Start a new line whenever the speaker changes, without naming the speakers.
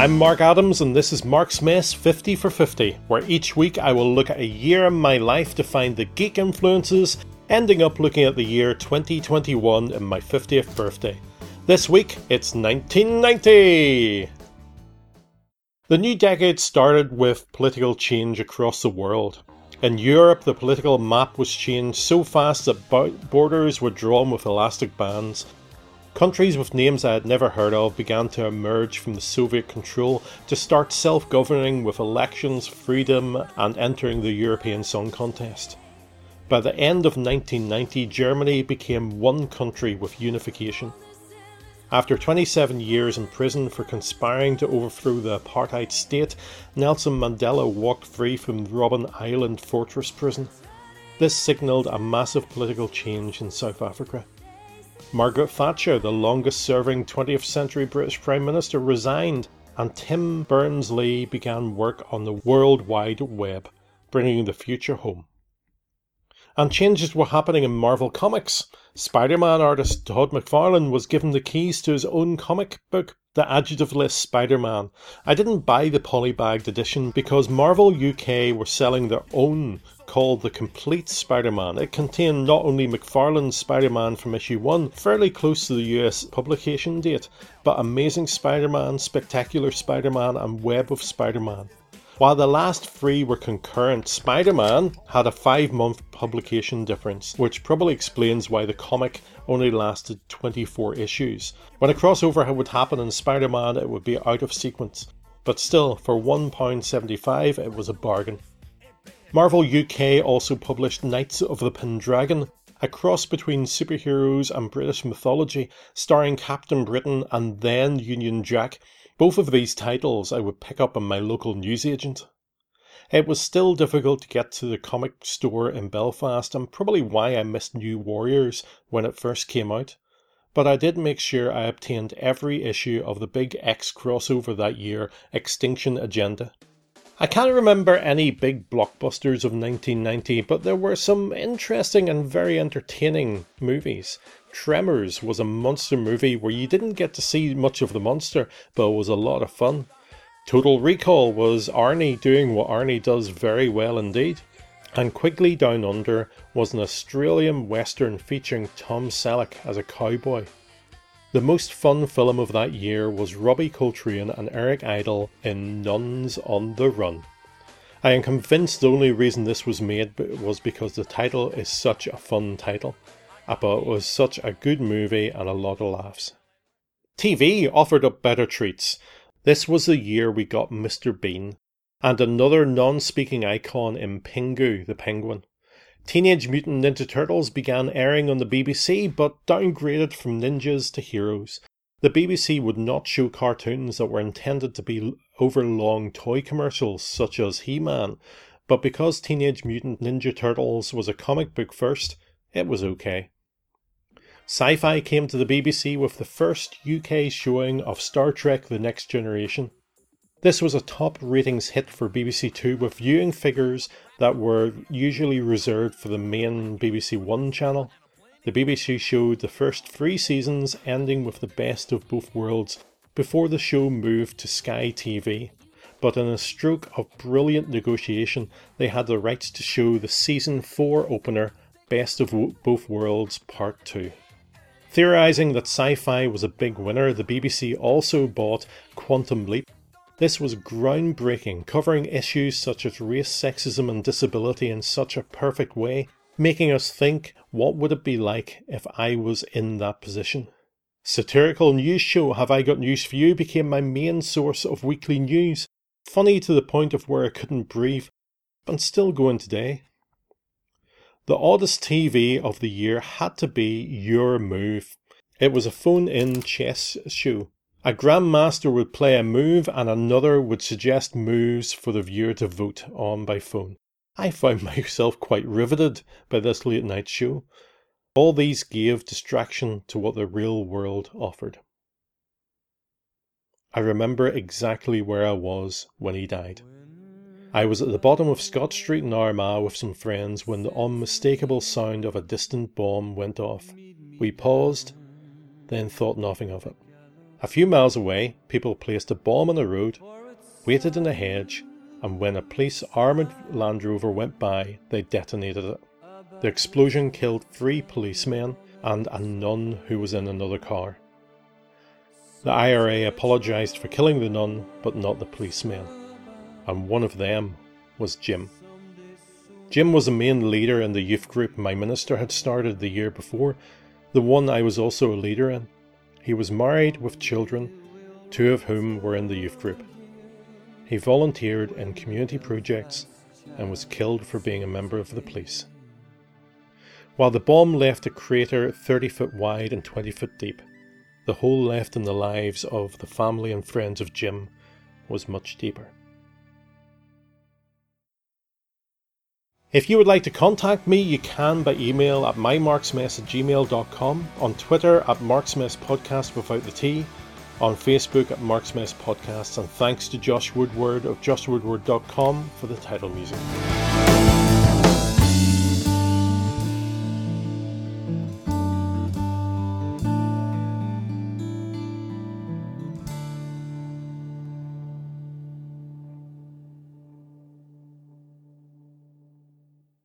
I'm Mark Adams, and this is Marksmess 50 for 50, where each week I will look at a year in my life to find the geek influences, ending up looking at the year 2021 and my 50th birthday. This week, it's 1990! The new decade started with political change across the world. In Europe, the political map was changed so fast that borders were drawn with elastic bands. Countries with names I had never heard of began to emerge from the Soviet control to start self governing with elections, freedom, and entering the European Song Contest. By the end of 1990, Germany became one country with unification. After 27 years in prison for conspiring to overthrow the apartheid state, Nelson Mandela walked free from Robben Island fortress prison. This signalled a massive political change in South Africa. Margaret Thatcher, the longest serving 20th century British Prime Minister, resigned, and Tim Berners Lee began work on the World Wide Web, bringing the future home. And changes were happening in Marvel Comics. Spider Man artist Todd McFarlane was given the keys to his own comic book, The Adjectiveless Spider Man. I didn't buy the polybagged edition because Marvel UK were selling their own called The Complete Spider Man. It contained not only McFarlane's Spider Man from issue 1, fairly close to the US publication date, but Amazing Spider Man, Spectacular Spider Man, and Web of Spider Man. While the last three were concurrent, Spider Man had a five month publication difference, which probably explains why the comic only lasted 24 issues. When a crossover would happen in Spider Man, it would be out of sequence, but still, for £1.75, it was a bargain. Marvel UK also published Knights of the Pendragon, a cross between superheroes and British mythology, starring Captain Britain and then Union Jack, both of these titles I would pick up on my local newsagent. It was still difficult to get to the comic store in Belfast, and probably why I missed New Warriors when it first came out. But I did make sure I obtained every issue of the big X crossover that year, Extinction Agenda. I can't remember any big blockbusters of 1990, but there were some interesting and very entertaining movies. Tremors was a monster movie where you didn't get to see much of the monster, but it was a lot of fun. Total Recall was Arnie doing what Arnie does very well indeed. And Quigley Down Under was an Australian western featuring Tom Selleck as a cowboy. The most fun film of that year was Robbie Coltrane and Eric Idle in Nuns on the Run. I am convinced the only reason this was made was because the title is such a fun title, but it was such a good movie and a lot of laughs. TV offered up better treats. This was the year we got Mr. Bean, and another non speaking icon in Pingu the Penguin. Teenage Mutant Ninja Turtles began airing on the BBC but downgraded from ninjas to heroes. The BBC would not show cartoons that were intended to be overlong toy commercials such as He Man, but because Teenage Mutant Ninja Turtles was a comic book first, it was okay. Sci fi came to the BBC with the first UK showing of Star Trek The Next Generation. This was a top ratings hit for BBC Two with viewing figures that were usually reserved for the main BBC One channel. The BBC showed the first three seasons ending with the best of both worlds before the show moved to Sky TV. But in a stroke of brilliant negotiation, they had the rights to show the season 4 opener Best of Both Worlds Part 2. Theorising that sci fi was a big winner, the BBC also bought Quantum Leap, this was groundbreaking, covering issues such as race, sexism, and disability in such a perfect way, making us think what would it be like if I was in that position. Satirical news show Have I Got News for You became my main source of weekly news, funny to the point of where I couldn't breathe, and still going today. The oddest TV of the year had to be Your Move. It was a phone in chess show a grandmaster would play a move and another would suggest moves for the viewer to vote on by phone. I found myself quite riveted by this late night show. All these gave distraction to what the real world offered. I remember exactly where I was when he died. I was at the bottom of Scotch Street in Armagh with some friends when the unmistakable sound of a distant bomb went off. We paused, then thought nothing of it. A few miles away, people placed a bomb on the road, waited in a hedge, and when a police armoured Land Rover went by, they detonated it. The explosion killed three policemen and a nun who was in another car. The IRA apologised for killing the nun, but not the policemen, and one of them was Jim. Jim was the main leader in the youth group my minister had started the year before, the one I was also a leader in. He was married with children, two of whom were in the youth group. He volunteered in community projects and was killed for being a member of the police. While the bomb left a crater 30 foot wide and 20 foot deep, the hole left in the lives of the family and friends of Jim was much deeper. If you would like to contact me, you can by email at mymarksmess at gmail.com, on Twitter at Marksmess Podcast without the T, on Facebook at Marksmess Podcasts, and thanks to Josh Woodward of joshwoodward.com for the title music.